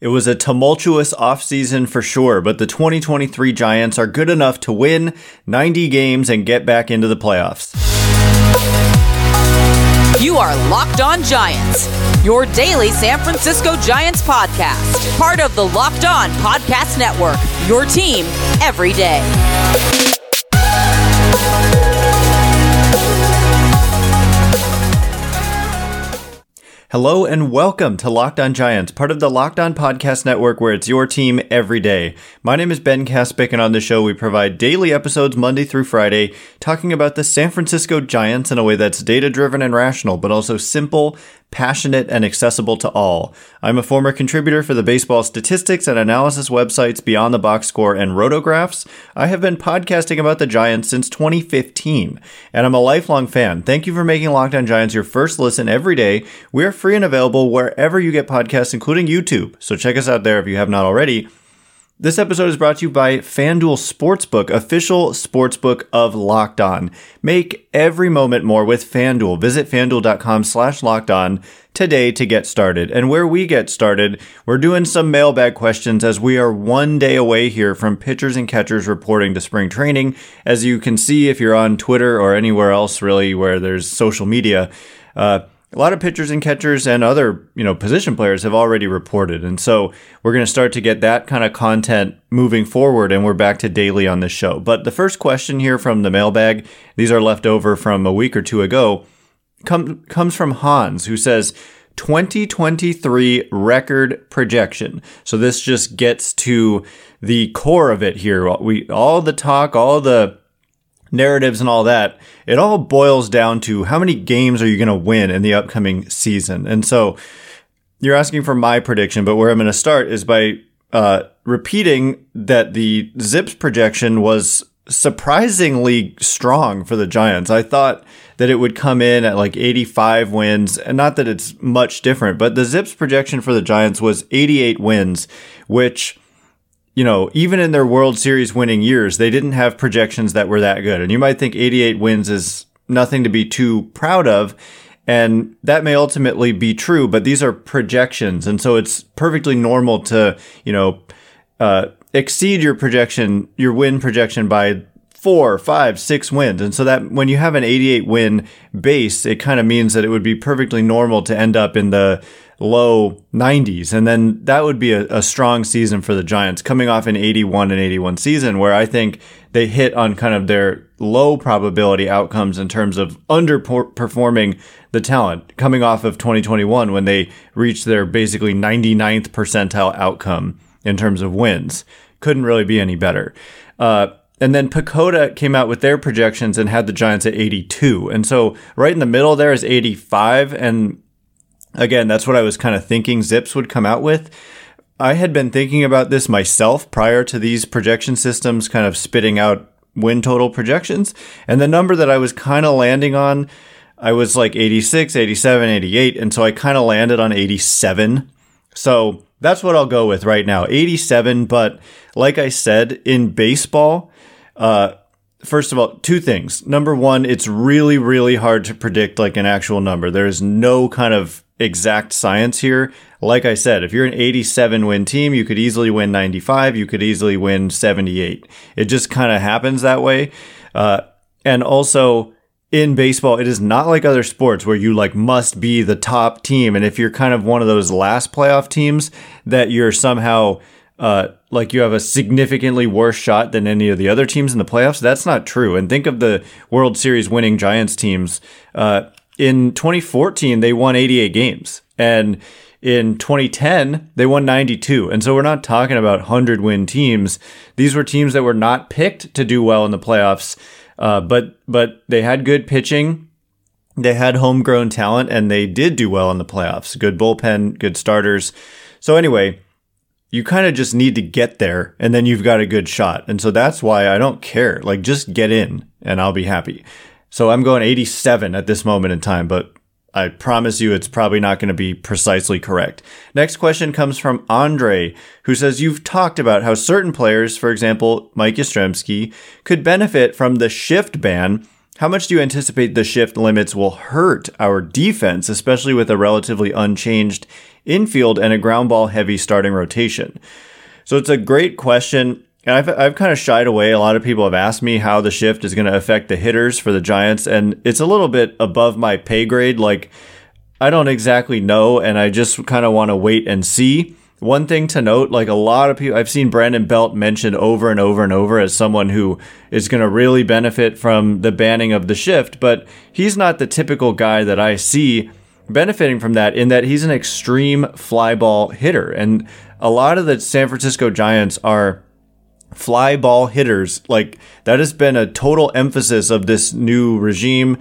It was a tumultuous offseason for sure, but the 2023 Giants are good enough to win 90 games and get back into the playoffs. You are Locked On Giants, your daily San Francisco Giants podcast, part of the Locked On Podcast Network, your team every day. Hello and welcome to Locked On Giants, part of the Locked On Podcast Network where it's your team every day. My name is Ben Kaspick and on the show we provide daily episodes Monday through Friday talking about the San Francisco Giants in a way that's data driven and rational, but also simple, passionate, and accessible to all. I'm a former contributor for the baseball statistics and analysis websites Beyond the Box Score and Rotographs. I have been podcasting about the Giants since 2015, and I'm a lifelong fan. Thank you for making Locked On Giants your first listen every day. We're free and available wherever you get podcasts, including YouTube. So check us out there if you have not already. This episode is brought to you by FanDuel Sportsbook, official sportsbook of Locked On. Make every moment more with FanDuel. Visit fanduel.com slash locked on today to get started. And where we get started, we're doing some mailbag questions as we are one day away here from pitchers and catchers reporting to spring training. As you can see if you're on Twitter or anywhere else really where there's social media, uh, a lot of pitchers and catchers and other, you know, position players have already reported. And so we're going to start to get that kind of content moving forward and we're back to daily on this show. But the first question here from the mailbag, these are left over from a week or two ago, come, comes from Hans who says 2023 record projection. So this just gets to the core of it here. We all the talk, all the narratives and all that, it all boils down to how many games are you going to win in the upcoming season. And so you're asking for my prediction, but where I'm going to start is by uh, repeating that the ZiPS projection was surprisingly strong for the Giants. I thought that it would come in at like 85 wins, and not that it's much different, but the ZiPS projection for the Giants was 88 wins, which you know, even in their World Series winning years, they didn't have projections that were that good. And you might think 88 wins is nothing to be too proud of. And that may ultimately be true, but these are projections. And so it's perfectly normal to, you know, uh, exceed your projection, your win projection by four, five, six wins. And so that when you have an 88 win base, it kind of means that it would be perfectly normal to end up in the low 90s. And then that would be a, a, strong season for the Giants coming off an 81 and 81 season where I think they hit on kind of their low probability outcomes in terms of underperforming the talent coming off of 2021 when they reached their basically 99th percentile outcome in terms of wins. Couldn't really be any better. Uh, and then PECOTA came out with their projections and had the Giants at 82. And so right in the middle there is 85. And Again, that's what I was kind of thinking ZiPS would come out with. I had been thinking about this myself prior to these projection systems kind of spitting out win total projections. And the number that I was kind of landing on, I was like 86, 87, 88. And so I kind of landed on 87. So that's what I'll go with right now 87. But like I said, in baseball, uh, first of all, two things. Number one, it's really, really hard to predict like an actual number. There is no kind of exact science here. Like I said, if you're an 87 win team, you could easily win 95. You could easily win 78. It just kind of happens that way. Uh, and also in baseball, it is not like other sports where you like must be the top team. And if you're kind of one of those last playoff teams that you're somehow, uh, like you have a significantly worse shot than any of the other teams in the playoffs. That's not true. And think of the World Series winning Giants teams. Uh, in 2014 they won 88 games. And in 2010 they won 92 and so we're not talking about 100 win teams. These were teams that were not picked to do well in the playoffs uh, but but they had good pitching. They had homegrown talent and they did do well in the playoffs. Good bullpen good starters. So anyway you kind of just need to get there and then you've got a good shot. And so that's why i don't care. Like just get in and i'll be happy so I'm going 87 at this moment in time, but I promise you it's probably not going to be precisely correct. Next question comes from Andre, who says you've talked about how certain players, for example, Mike Yastrzemski, could benefit from the shift ban. How much do you anticipate the shift limits will hurt our defense, especially with a relatively unchanged infield and a ground ball heavy starting rotation. So it's a great question. And I've, I've kind of shied away. A lot of people have asked me how the shift is going to affect the hitters for the Giants. And it's a little bit above my pay grade. Like, I don't exactly know. And I just kind of want to wait and see. One thing to note, like a lot of people, I've seen Brandon Belt mentioned over and over and over as someone who is going to really benefit from the banning of the shift, but he's not the typical guy that I see benefiting from that in that he's an extreme fly ball hitter. And a lot of the San Francisco Giants are fly ball hitters. Like that has been a total emphasis of this new regime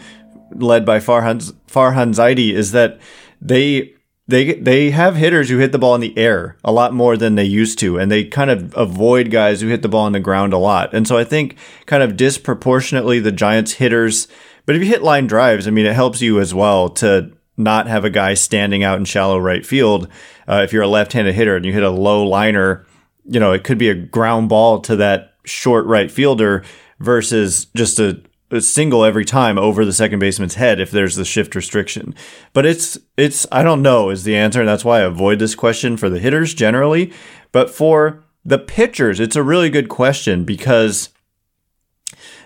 led by Farhan, Farhan Zaidi is that they they they have hitters who hit the ball in the air a lot more than they used to and they kind of avoid guys who hit the ball on the ground a lot. And so I think kind of disproportionately the Giants hitters but if you hit line drives, I mean it helps you as well to not have a guy standing out in shallow right field. Uh, if you're a left-handed hitter and you hit a low liner, you know, it could be a ground ball to that short right fielder versus just a, a single every time over the second baseman's head if there's the shift restriction. But it's it's I don't know is the answer, and that's why I avoid this question for the hitters generally. But for the pitchers, it's a really good question because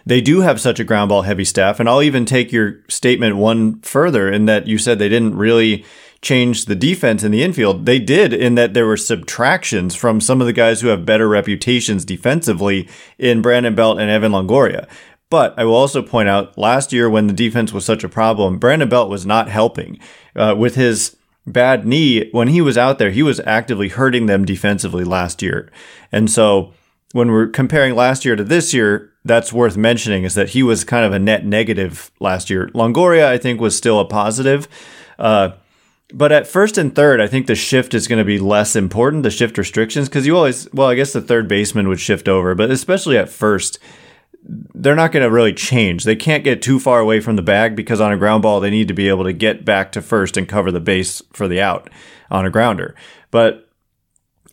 they do have such a ground ball heavy staff. And I'll even take your statement one further in that you said they didn't really change the defense in the infield. They did in that there were subtractions from some of the guys who have better reputations defensively in Brandon Belt and Evan Longoria. But I will also point out last year when the defense was such a problem, Brandon Belt was not helping uh, with his bad knee. When he was out there, he was actively hurting them defensively last year. And so when we're comparing last year to this year, that's worth mentioning is that he was kind of a net negative last year. Longoria, I think, was still a positive. Uh, but at first and third, I think the shift is going to be less important, the shift restrictions, because you always, well, I guess the third baseman would shift over, but especially at first, they're not going to really change. They can't get too far away from the bag because on a ground ball, they need to be able to get back to first and cover the base for the out on a grounder. But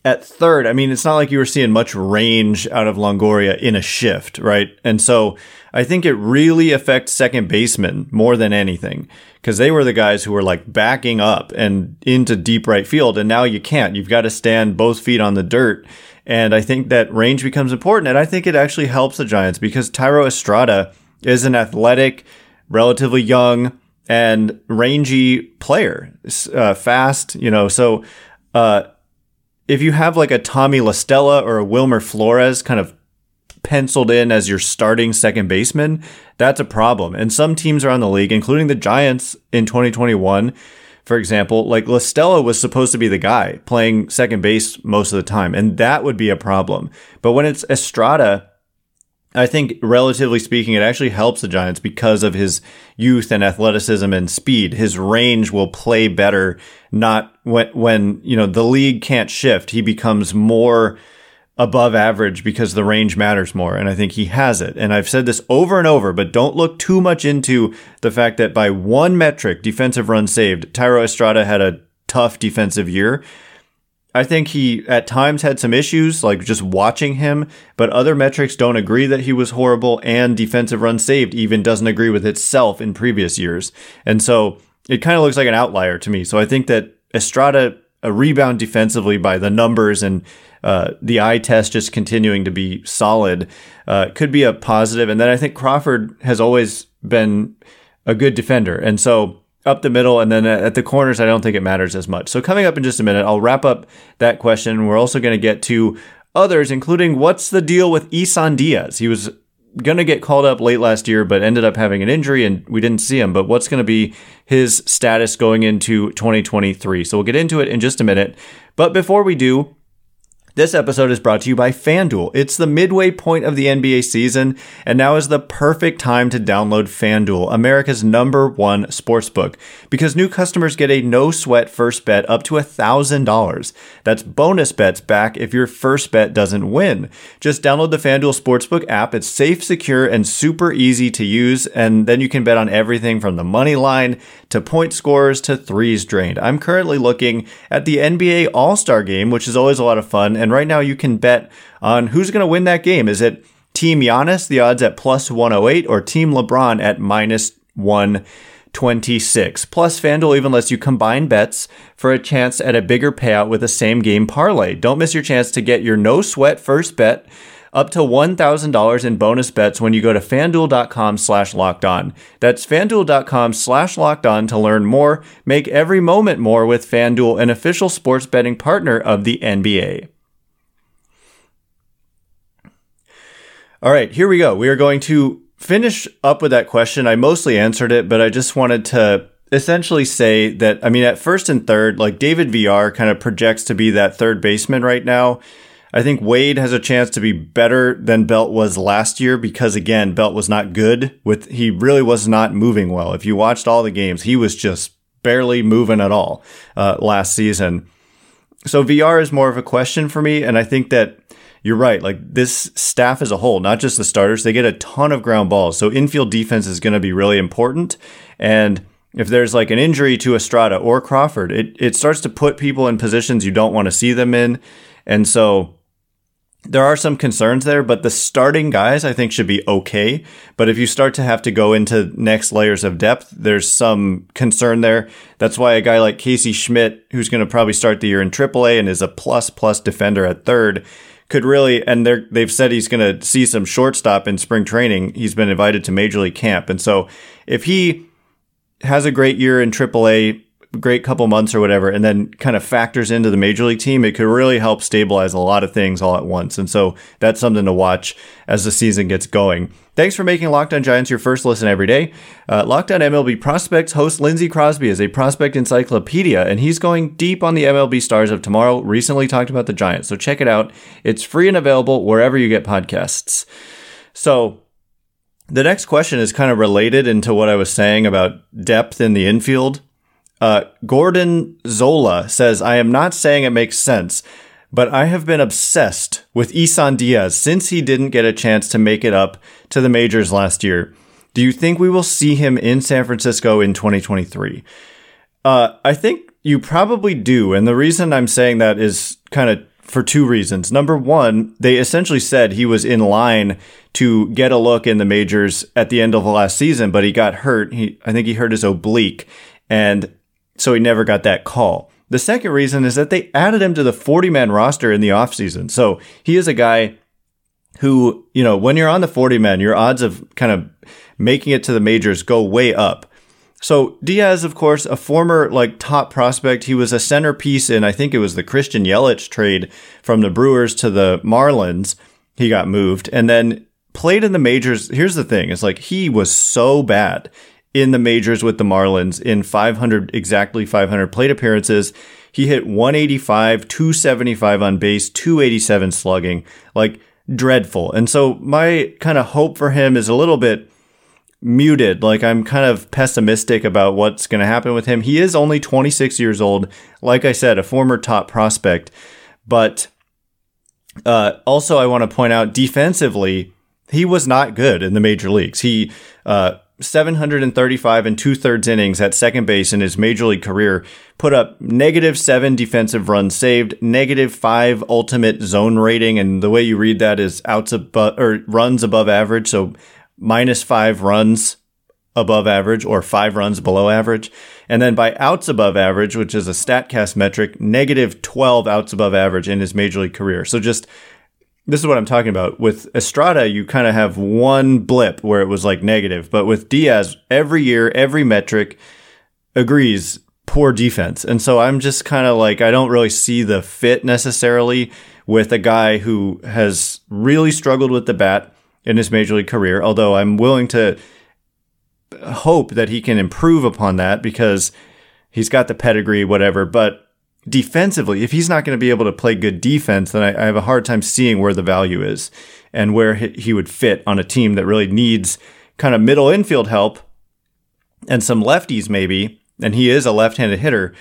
at third, I mean, it's not like you were seeing much range out of Longoria in a shift, right? And so I think it really affects second baseman more than anything because they were the guys who were like backing up and into deep right field. And now you can't. You've got to stand both feet on the dirt. And I think that range becomes important. And I think it actually helps the Giants because Thairo Estrada is an athletic, relatively young, and rangy player, uh, fast, you know, so, uh, if you have like a Tommy La Stella or a Wilmer Flores kind of penciled in as your starting second baseman, that's a problem. And some teams around the league, including the Giants in 2021, for example, like La Stella was supposed to be the guy playing second base most of the time, and that would be a problem. But when it's Estrada, I think, relatively speaking, it actually helps the Giants because of his youth and athleticism and speed. His range will play better. Not when when you know the league can't shift, he becomes more above average because the range matters more. And I think he has it. And I've said this over and over, but don't look too much into the fact that by one metric, defensive run saved, Thairo Estrada had a tough defensive year. I think he at times had some issues, like just watching him, but other metrics don't agree that he was horrible, and defensive run saved even doesn't agree with itself in previous years. And so it kind of looks like an outlier to me. So I think that Estrada, a rebound defensively by the numbers and uh, the eye test just continuing to be solid, uh, could be a positive. And then I think Crawford has always been a good defender. And so up the middle, and then at the corners, I don't think it matters as much. So, coming up in just a minute, I'll wrap up that question. We're also going to get to others, including what's the deal with Isan Diaz? He was going to get called up late last year, but ended up having an injury and we didn't see him. But what's going to be his status going into 2023? So, we'll get into it in just a minute. But before we do, this episode is brought to you by FanDuel. It's the midway point of the NBA season, and now is the perfect time to download FanDuel, America's number one sportsbook, because new customers get a no sweat first bet up to $1,000. That's bonus bets back if your first bet doesn't win. Just download the FanDuel Sportsbook app. It's safe, secure, and super easy to use, and then you can bet on everything from the money line to point scores to threes drained. I'm currently looking at the NBA All Star game, which is always a lot of fun and right now you can bet on who's going to win that game. Is it Team Giannis, the odds at plus 108, or Team LeBron at minus 126? Plus, FanDuel even lets you combine bets for a chance at a bigger payout with a same game parlay. Don't miss your chance to get your no sweat first bet up to $1,000 in bonus bets when you go to fanduel.com slash locked on. That's fanduel.com slash locked on to learn more. Make every moment more with Fanduel, an official sports betting partner of the NBA. All right, here we go. We are going to finish up with that question. I mostly answered it, but I just wanted to essentially say that, I mean, at first and third, like David Villar kind of projects to be that third baseman right now. I think Wade has a chance to be better than Belt was last year because again, Belt was not good with, he really was not moving well. If you watched all the games, he was just barely moving at all, uh, last season. So VR is more of a question for me. And I think that you're right. Like this staff as a whole, not just the starters, they get a ton of ground balls. So infield defense is going to be really important. And if there's like an injury to Estrada or Crawford, it, it starts to put people in positions you don't want to see them in. And so there are some concerns there, but the starting guys I think should be okay. But if you start to have to go into next layers of depth, there's some concern there. That's why a guy like Casey Schmitt, who's going to probably start the year in AAA and is a plus plus defender at third, could really, and they're, they've said he's going to see some shortstop in spring training. He's been invited to major league camp. And so if he has a great year in AAA, great couple months or whatever, and then kind of factors into the major league team, it could really help stabilize a lot of things all at once. And so that's something to watch as the season gets going. Thanks for making Locked On Giants your first listen every day. Uh, Locked On MLB Prospects host Lindsey Crosby is a prospect encyclopedia, and he's going deep on the MLB stars of tomorrow. Recently talked about the Giants, so check it out. It's free and available wherever you get podcasts. So the next question is kind of related into what I was saying about depth in the infield. Uh, Gordon Zola says, I am not saying it makes sense, but I have been obsessed with Isan Diaz since he didn't get a chance to make it up to the majors last year. Do you think we will see him in San Francisco in 2023? Uh, I think you probably do. And the reason I'm saying that is kind of for two reasons. Number one, they essentially said he was in line to get a look in the majors at the end of the last season, but he got hurt. He, I think he hurt his oblique. And so he never got that call. The second reason is that they added him to the 40 man roster in the offseason. So he is a guy who, you know, when you're on the 40 man, your odds of kind of making it to the majors go way up. So Diaz, of course, a former like top prospect. He was a centerpiece in, I think it was the Christian Yelich trade from the Brewers to the Marlins. He got moved and then played in the majors. Here's the thing. It's like he was so bad in the majors with the Marlins in 500, exactly 500 plate appearances. He hit 185, 275 on base, 287 slugging, like dreadful. And so my kind of hope for him is a little bit muted. Like I'm kind of pessimistic about what's going to happen with him. He is only 26 years old. Like I said, a former top prospect, but uh, also I want to point out defensively, he was not good in the major leagues. He uh, 735 and two thirds innings at second base in his major league career, put up negative seven defensive runs saved, negative five ultimate zone rating. And the way you read that is outs above or runs above average. So minus five runs above average or five runs below average. And then by outs above average, which is a StatCast metric, negative 12 outs above average in his major league career. So just this is what I'm talking about. With Estrada, you kind of have one blip where it was like negative, but with Diaz, every year, every metric agrees poor defense. And so I'm just kind of like, I don't really see the fit necessarily with a guy who has really struggled with the bat in his major league career, although I'm willing to hope that he can improve upon that because he's got the pedigree, whatever. But defensively, if he's not going to be able to play good defense, then I, I, have a hard time seeing where the value is and where he would fit on a team that really needs kind of middle infield help and some lefties maybe. And he is a left-handed hitter,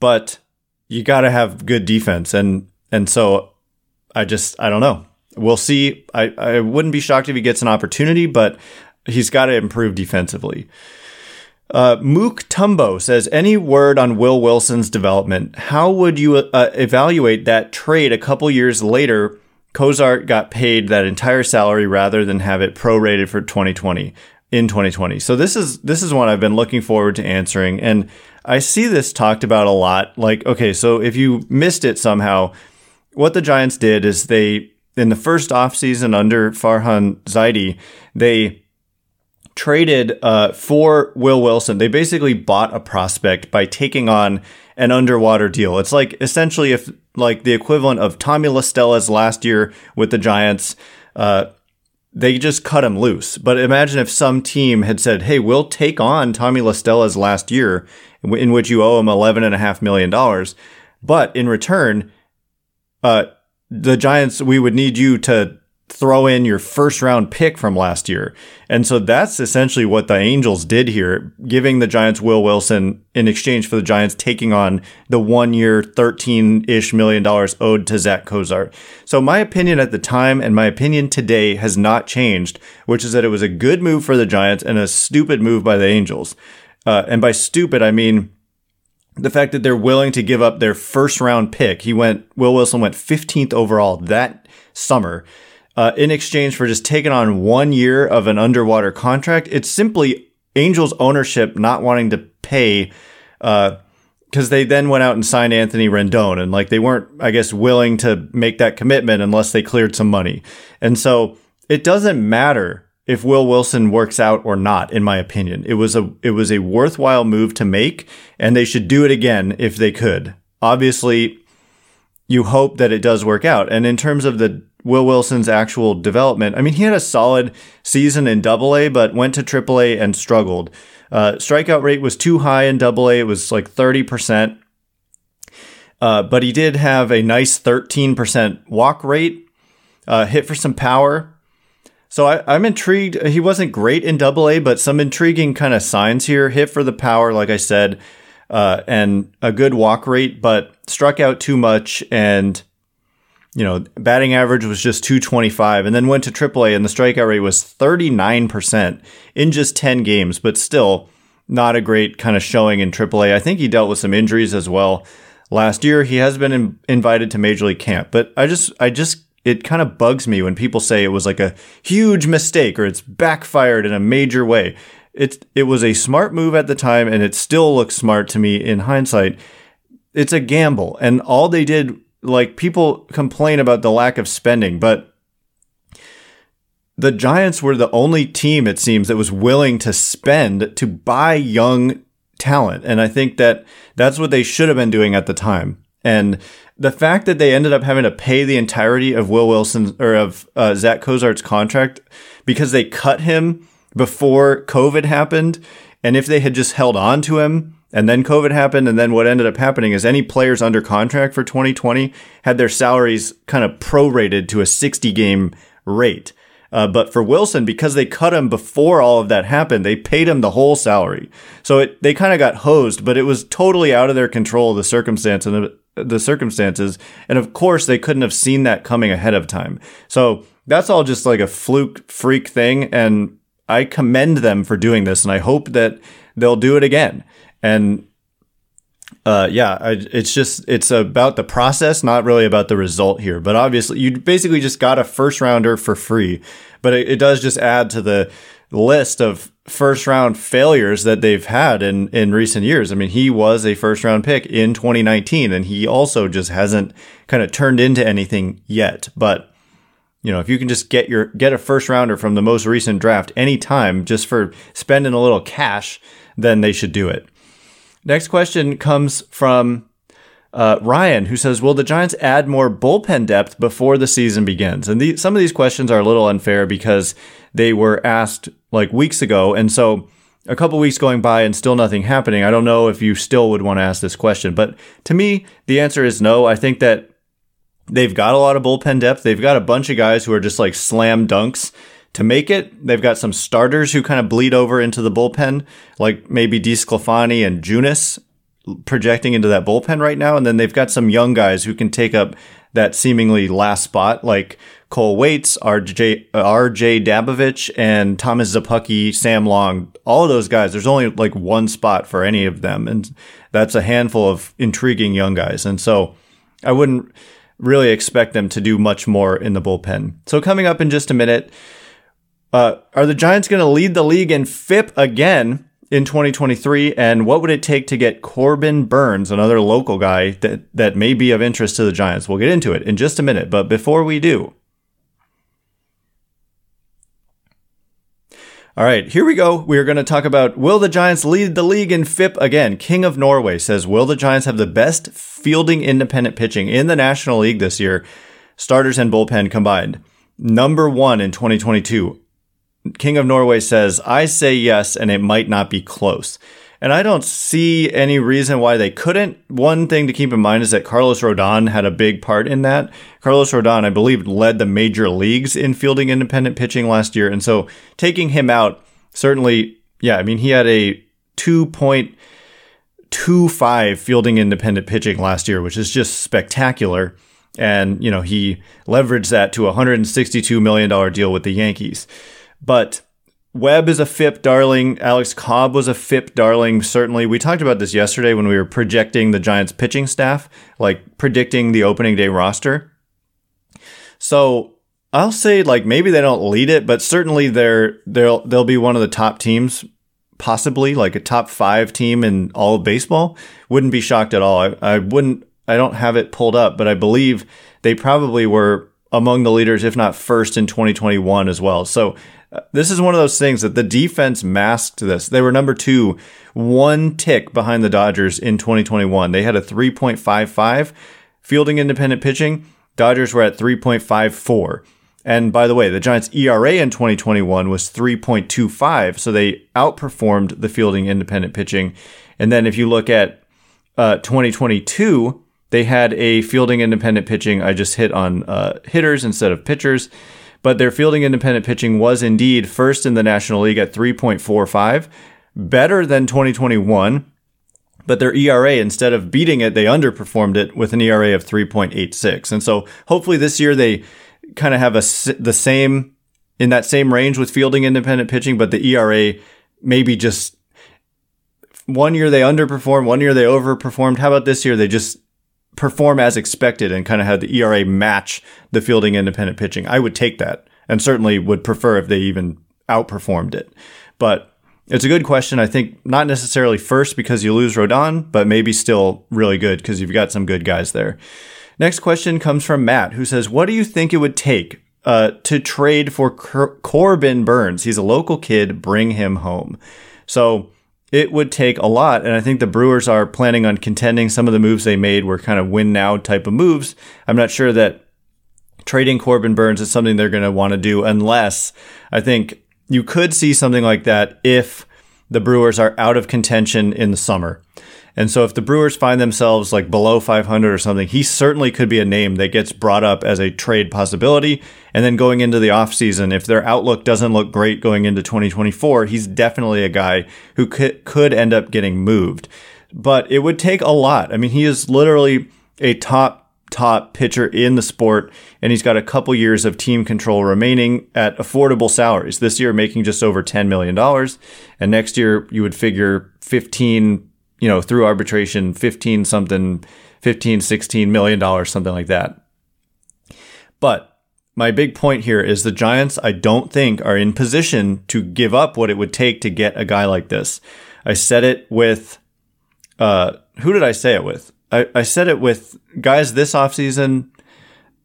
but you got to have good defense. And, and so I just, I don't know. We'll see. I, I wouldn't be shocked if he gets an opportunity, but he's got to improve defensively. Uh, Mook Tumbo says, any word on Will Wilson's development? How would you uh, evaluate that trade a couple years later? Cozart got paid that entire salary rather than have it prorated for 2020. in 2020? So this is this is one I've been looking forward to answering and I see this talked about a lot. Like, okay, so if you missed it somehow, what the Giants did is they in the first offseason under Farhan Zaidi, they traded uh, for Will Wilson. They basically bought a prospect by taking on an underwater deal. It's like essentially if like the equivalent of Tommy La Stella's last year with the Giants. Uh, they just cut him loose. But imagine if some team had said, "Hey, we'll take on Tommy La Stella's last year, in which you owe him eleven and a half million dollars, but in return, uh, the Giants, we would need you to throw in your first round pick from last year. And so that's essentially what the Angels did here, giving the Giants Will Wilson in exchange for the Giants taking on the one year, 13 ish million dollars owed to Zach Cozart. So my opinion at the time and my opinion today has not changed, which is that it was a good move for the Giants and a stupid move by the Angels. Uh, and by stupid, I mean, the fact that they're willing to give up their first round pick. He went, Will Wilson went 15th overall that summer. Uh, in exchange for just taking on one year of an underwater contract, it's simply Angels ownership not wanting to pay, because uh, they then went out and signed Anthony Rendon, and like they weren't, I guess, willing to make that commitment unless they cleared some money, and so it doesn't matter if Will Wilson works out or not, in my opinion. It was a it was a worthwhile move to make, and they should do it again if they could. Obviously, you hope that it does work out. And in terms of the Will Wilson's actual development, I mean, he had a solid season in Double A, but went to Triple A and struggled. Uh, strikeout rate was too high in Double A; it was like thirty percent. Uh, but he did have a nice thirteen percent walk rate. Uh, hit for some power. So I, am intrigued. He wasn't great in Double A, but some intriguing kind of signs here. Hit for the power, like I said, uh, and a good walk rate, but struck out too much, and you know batting average was just 225, and then went to AAA and the strikeout rate was 39 percent in just 10 games, but still not a great kind of showing in AAA. I think he dealt with some injuries as well last year. He has been in, invited to Major League Camp, but I just I just it kind of bugs me when people say it was like a huge mistake or it's backfired in a major way. It it was a smart move at the time and it still looks smart to me in hindsight. It's a gamble and all they did like people complain about the lack of spending, but the Giants were the only team it seems that was willing to spend to buy young talent and I think that that's what they should have been doing at the time. And the fact that they ended up having to pay the entirety of Will Wilson or of uh, Zach Cozart's contract because they cut him before COVID happened, and if they had just held on to him and then COVID happened, and then what ended up happening is any players under contract for 2020 had their salaries kind of prorated to a 60 game rate. Uh, but for Wilson, because they cut him before all of that happened, they paid him the whole salary. So it, they kind of got hosed, but it was totally out of their control, the circumstance and the, the circumstances. And of course, they couldn't have seen that coming ahead of time. So that's all just like a fluke freak thing. And I commend them for doing this. And I hope that they'll do it again. And uh, yeah, I, it's just it's about the process, not really about the result here. But obviously, you basically just got a first rounder for free, but it, it does just add to the list of first round failures that they've had in in recent years. I mean, he was a first round pick in 2019, and he also just hasn't kind of turned into anything yet. But you know, if you can just get your get a first rounder from the most recent draft anytime just for spending a little cash, then they should do it. Next question comes from uh, Ryan, who says, "Will the Giants add more bullpen depth before the season begins?" And the, some of these questions are a little unfair because they were asked like weeks ago, and so a couple weeks going by and still nothing happening. I don't know if you still would want to ask this question, but to me, the answer is no. I think that they've got a lot of bullpen depth. They've got a bunch of guys who are just like slam dunks to make it. They've got some starters who kind of bleed over into the bullpen, like maybe DeSclafani and Junis projecting into that bullpen right now. And then they've got some young guys who can take up that seemingly last spot, like Cole Waits, RJ, uh, RJ Dabovich, and Thomas Szapucki, Sam Long. All of those guys, there's only like one spot for any of them. And that's a handful of intriguing young guys. And so I wouldn't really expect them to do much more in the bullpen. So coming up in just a minute, Uh, are the Giants going to lead the league in FIP again in 2023? And what would it take to get Corbin Burnes, another local guy that, that may be of interest to the Giants? We'll get into it in just a minute. But before we do, All right, here we go. We are going to talk about will the Giants lead the league in FIP again? King of Norway says, will the Giants have the best fielding independent pitching in the National League this year, starters and bullpen combined? Number one in 2022. King of Norway says, I say yes, and it might not be close. And I don't see any reason why they couldn't. One thing to keep in mind is that Carlos Rodon had a big part in that. Carlos Rodon, I believe, led the major leagues in fielding independent pitching last year. And so taking him out, certainly, yeah, I mean, he had a 2.25 fielding independent pitching last year, which is just spectacular. And, you know, he leveraged that to a $162 million deal with the Yankees. But Webb is a FIP darling. Alex Cobb was a FIP darling. Certainly, we talked about this yesterday when we were projecting the Giants' pitching staff, like predicting the opening day roster. So I'll say like maybe they don't lead it, but certainly they're they'll they'll be one of the top teams, possibly like a top five team in all of baseball. Wouldn't be shocked at all. I, I wouldn't. I don't have it pulled up, but I believe they probably were among the leaders, if not first in 2021 as well. So this is one of those things that the defense masked this. They were number two, one tick behind the Dodgers in 2021. They had a 3.55 fielding independent pitching. Dodgers were at 3.54. And by the way, the Giants' ERA in 2021 was 3.25, so they outperformed the fielding independent pitching. And then if you look at uh, 2022, they had a fielding independent pitching. I just hit on uh, hitters instead of pitchers but their fielding independent pitching was indeed first in the National League at 3.45, better than 2021. But their ERA, instead of beating it, they underperformed it with an ERA of 3.86. And so hopefully this year they kind of have a, the same, in that same range with fielding independent pitching, but the ERA maybe just one year they underperformed, one year they overperformed. How about this year they just perform as expected and kind of had the ERA match the fielding independent pitching, I would take that and certainly would prefer if they even outperformed it. But it's a good question. I think not necessarily first because you lose Rodon, but maybe still really good because you've got some good guys there. Next question comes from Matt, who says, "What do you think it would take uh, to trade for Cor- Corbin Burnes? He's a local kid. Bring him home." So it would take a lot. And I think the Brewers are planning on contending. Some of the moves they made were kind of win now type of moves. I'm not sure that trading Corbin Burnes is something they're going to want to do unless I think you could see something like that if the Brewers are out of contention in the summer. And so if the Brewers find themselves like below 500 or something, he certainly could be a name that gets brought up as a trade possibility. And then going into the offseason, if their outlook doesn't look great going into 2024, he's definitely a guy who could, could end up getting moved. But it would take a lot. I mean, he is literally a top top pitcher in the sport, and he's got a couple years of team control remaining at affordable salaries. This year, making just over $10 million. And next year, you would figure 15 you know, through arbitration, 15 something, 15, 16 million dollars, something like that. But my big point here is the Giants, I don't think, are in position to give up what it would take to get a guy like this. I said it with, uh, who did I say it with? I, I said it with guys this offseason,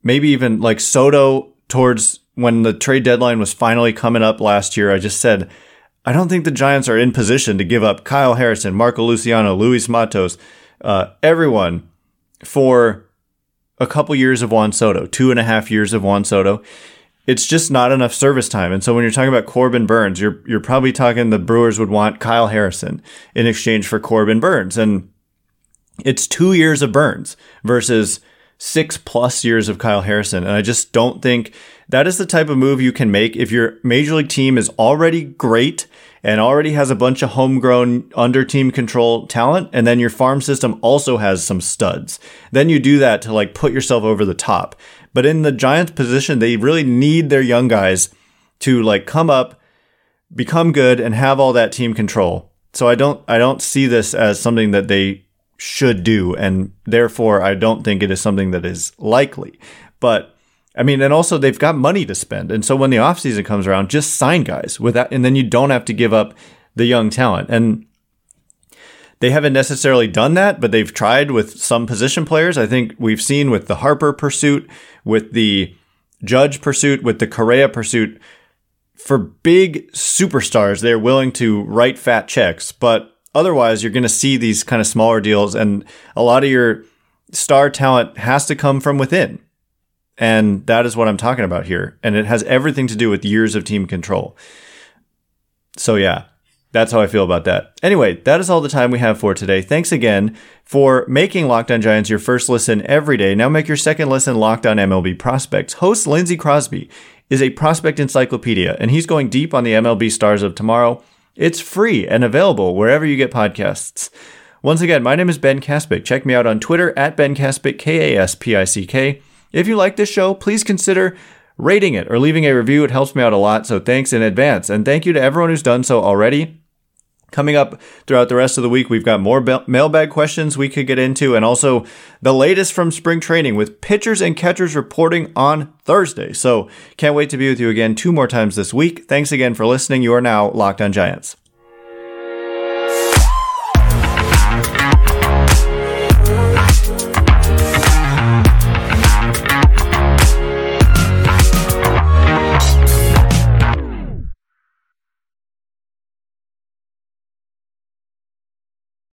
maybe even like Soto towards when the trade deadline was finally coming up last year. I just said, I don't think the Giants are in position to give up Kyle Harrison, Marco Luciano, Luis Matos, uh, everyone for a couple years of Juan Soto, two and a half years of Juan Soto. It's just not enough service time. And so when you're talking about Corbin Burnes, you're you're probably talking the Brewers would want Kyle Harrison in exchange for Corbin Burnes. And it's two years of Burnes versus six plus years of Kyle Harrison. And I just don't think that is the type of move you can make if your major league team is already great and already has a bunch of homegrown under team control talent. And then your farm system also has some studs. Then you do that to like put yourself over the top. But in the Giants position, they really need their young guys to like come up, become good and have all that team control. So I don't, I don't see this as something that they should do. And therefore I don't think it is something that is likely. But I mean, and also they've got money to spend. And so when the offseason comes around, just sign guys without, and then you don't have to give up the young talent. And they haven't necessarily done that, but they've tried with some position players. I think we've seen with the Harper pursuit, with the Judge pursuit, with the Correa pursuit. For big superstars, they're willing to write fat checks, but otherwise, you're going to see these kind of smaller deals, and a lot of your star talent has to come from within. And that is what I'm talking about here. And it has everything to do with years of team control. So, yeah, that's how I feel about that. Anyway, that is all the time we have for today. Thanks again for making Locked On Giants your first listen every day. Now make your second listen Locked On MLB Prospects. Host Lindsey Crosby is a prospect encyclopedia, and he's going deep on the MLB stars of tomorrow. It's free and available wherever you get podcasts. Once again, my name is Ben Kaspick. Check me out on Twitter at Ben Kaspick, K A S P I C K. If you like this show, please consider rating it or leaving a review. It helps me out a lot, so thanks in advance. And thank you to everyone who's done so already. Coming up throughout the rest of the week, we've got more mailbag questions we could get into, and also the latest from spring training with pitchers and catchers reporting on Thursday. So, can't wait to be with you again two more times this week. Thanks again for listening. You are now Locked on Giants.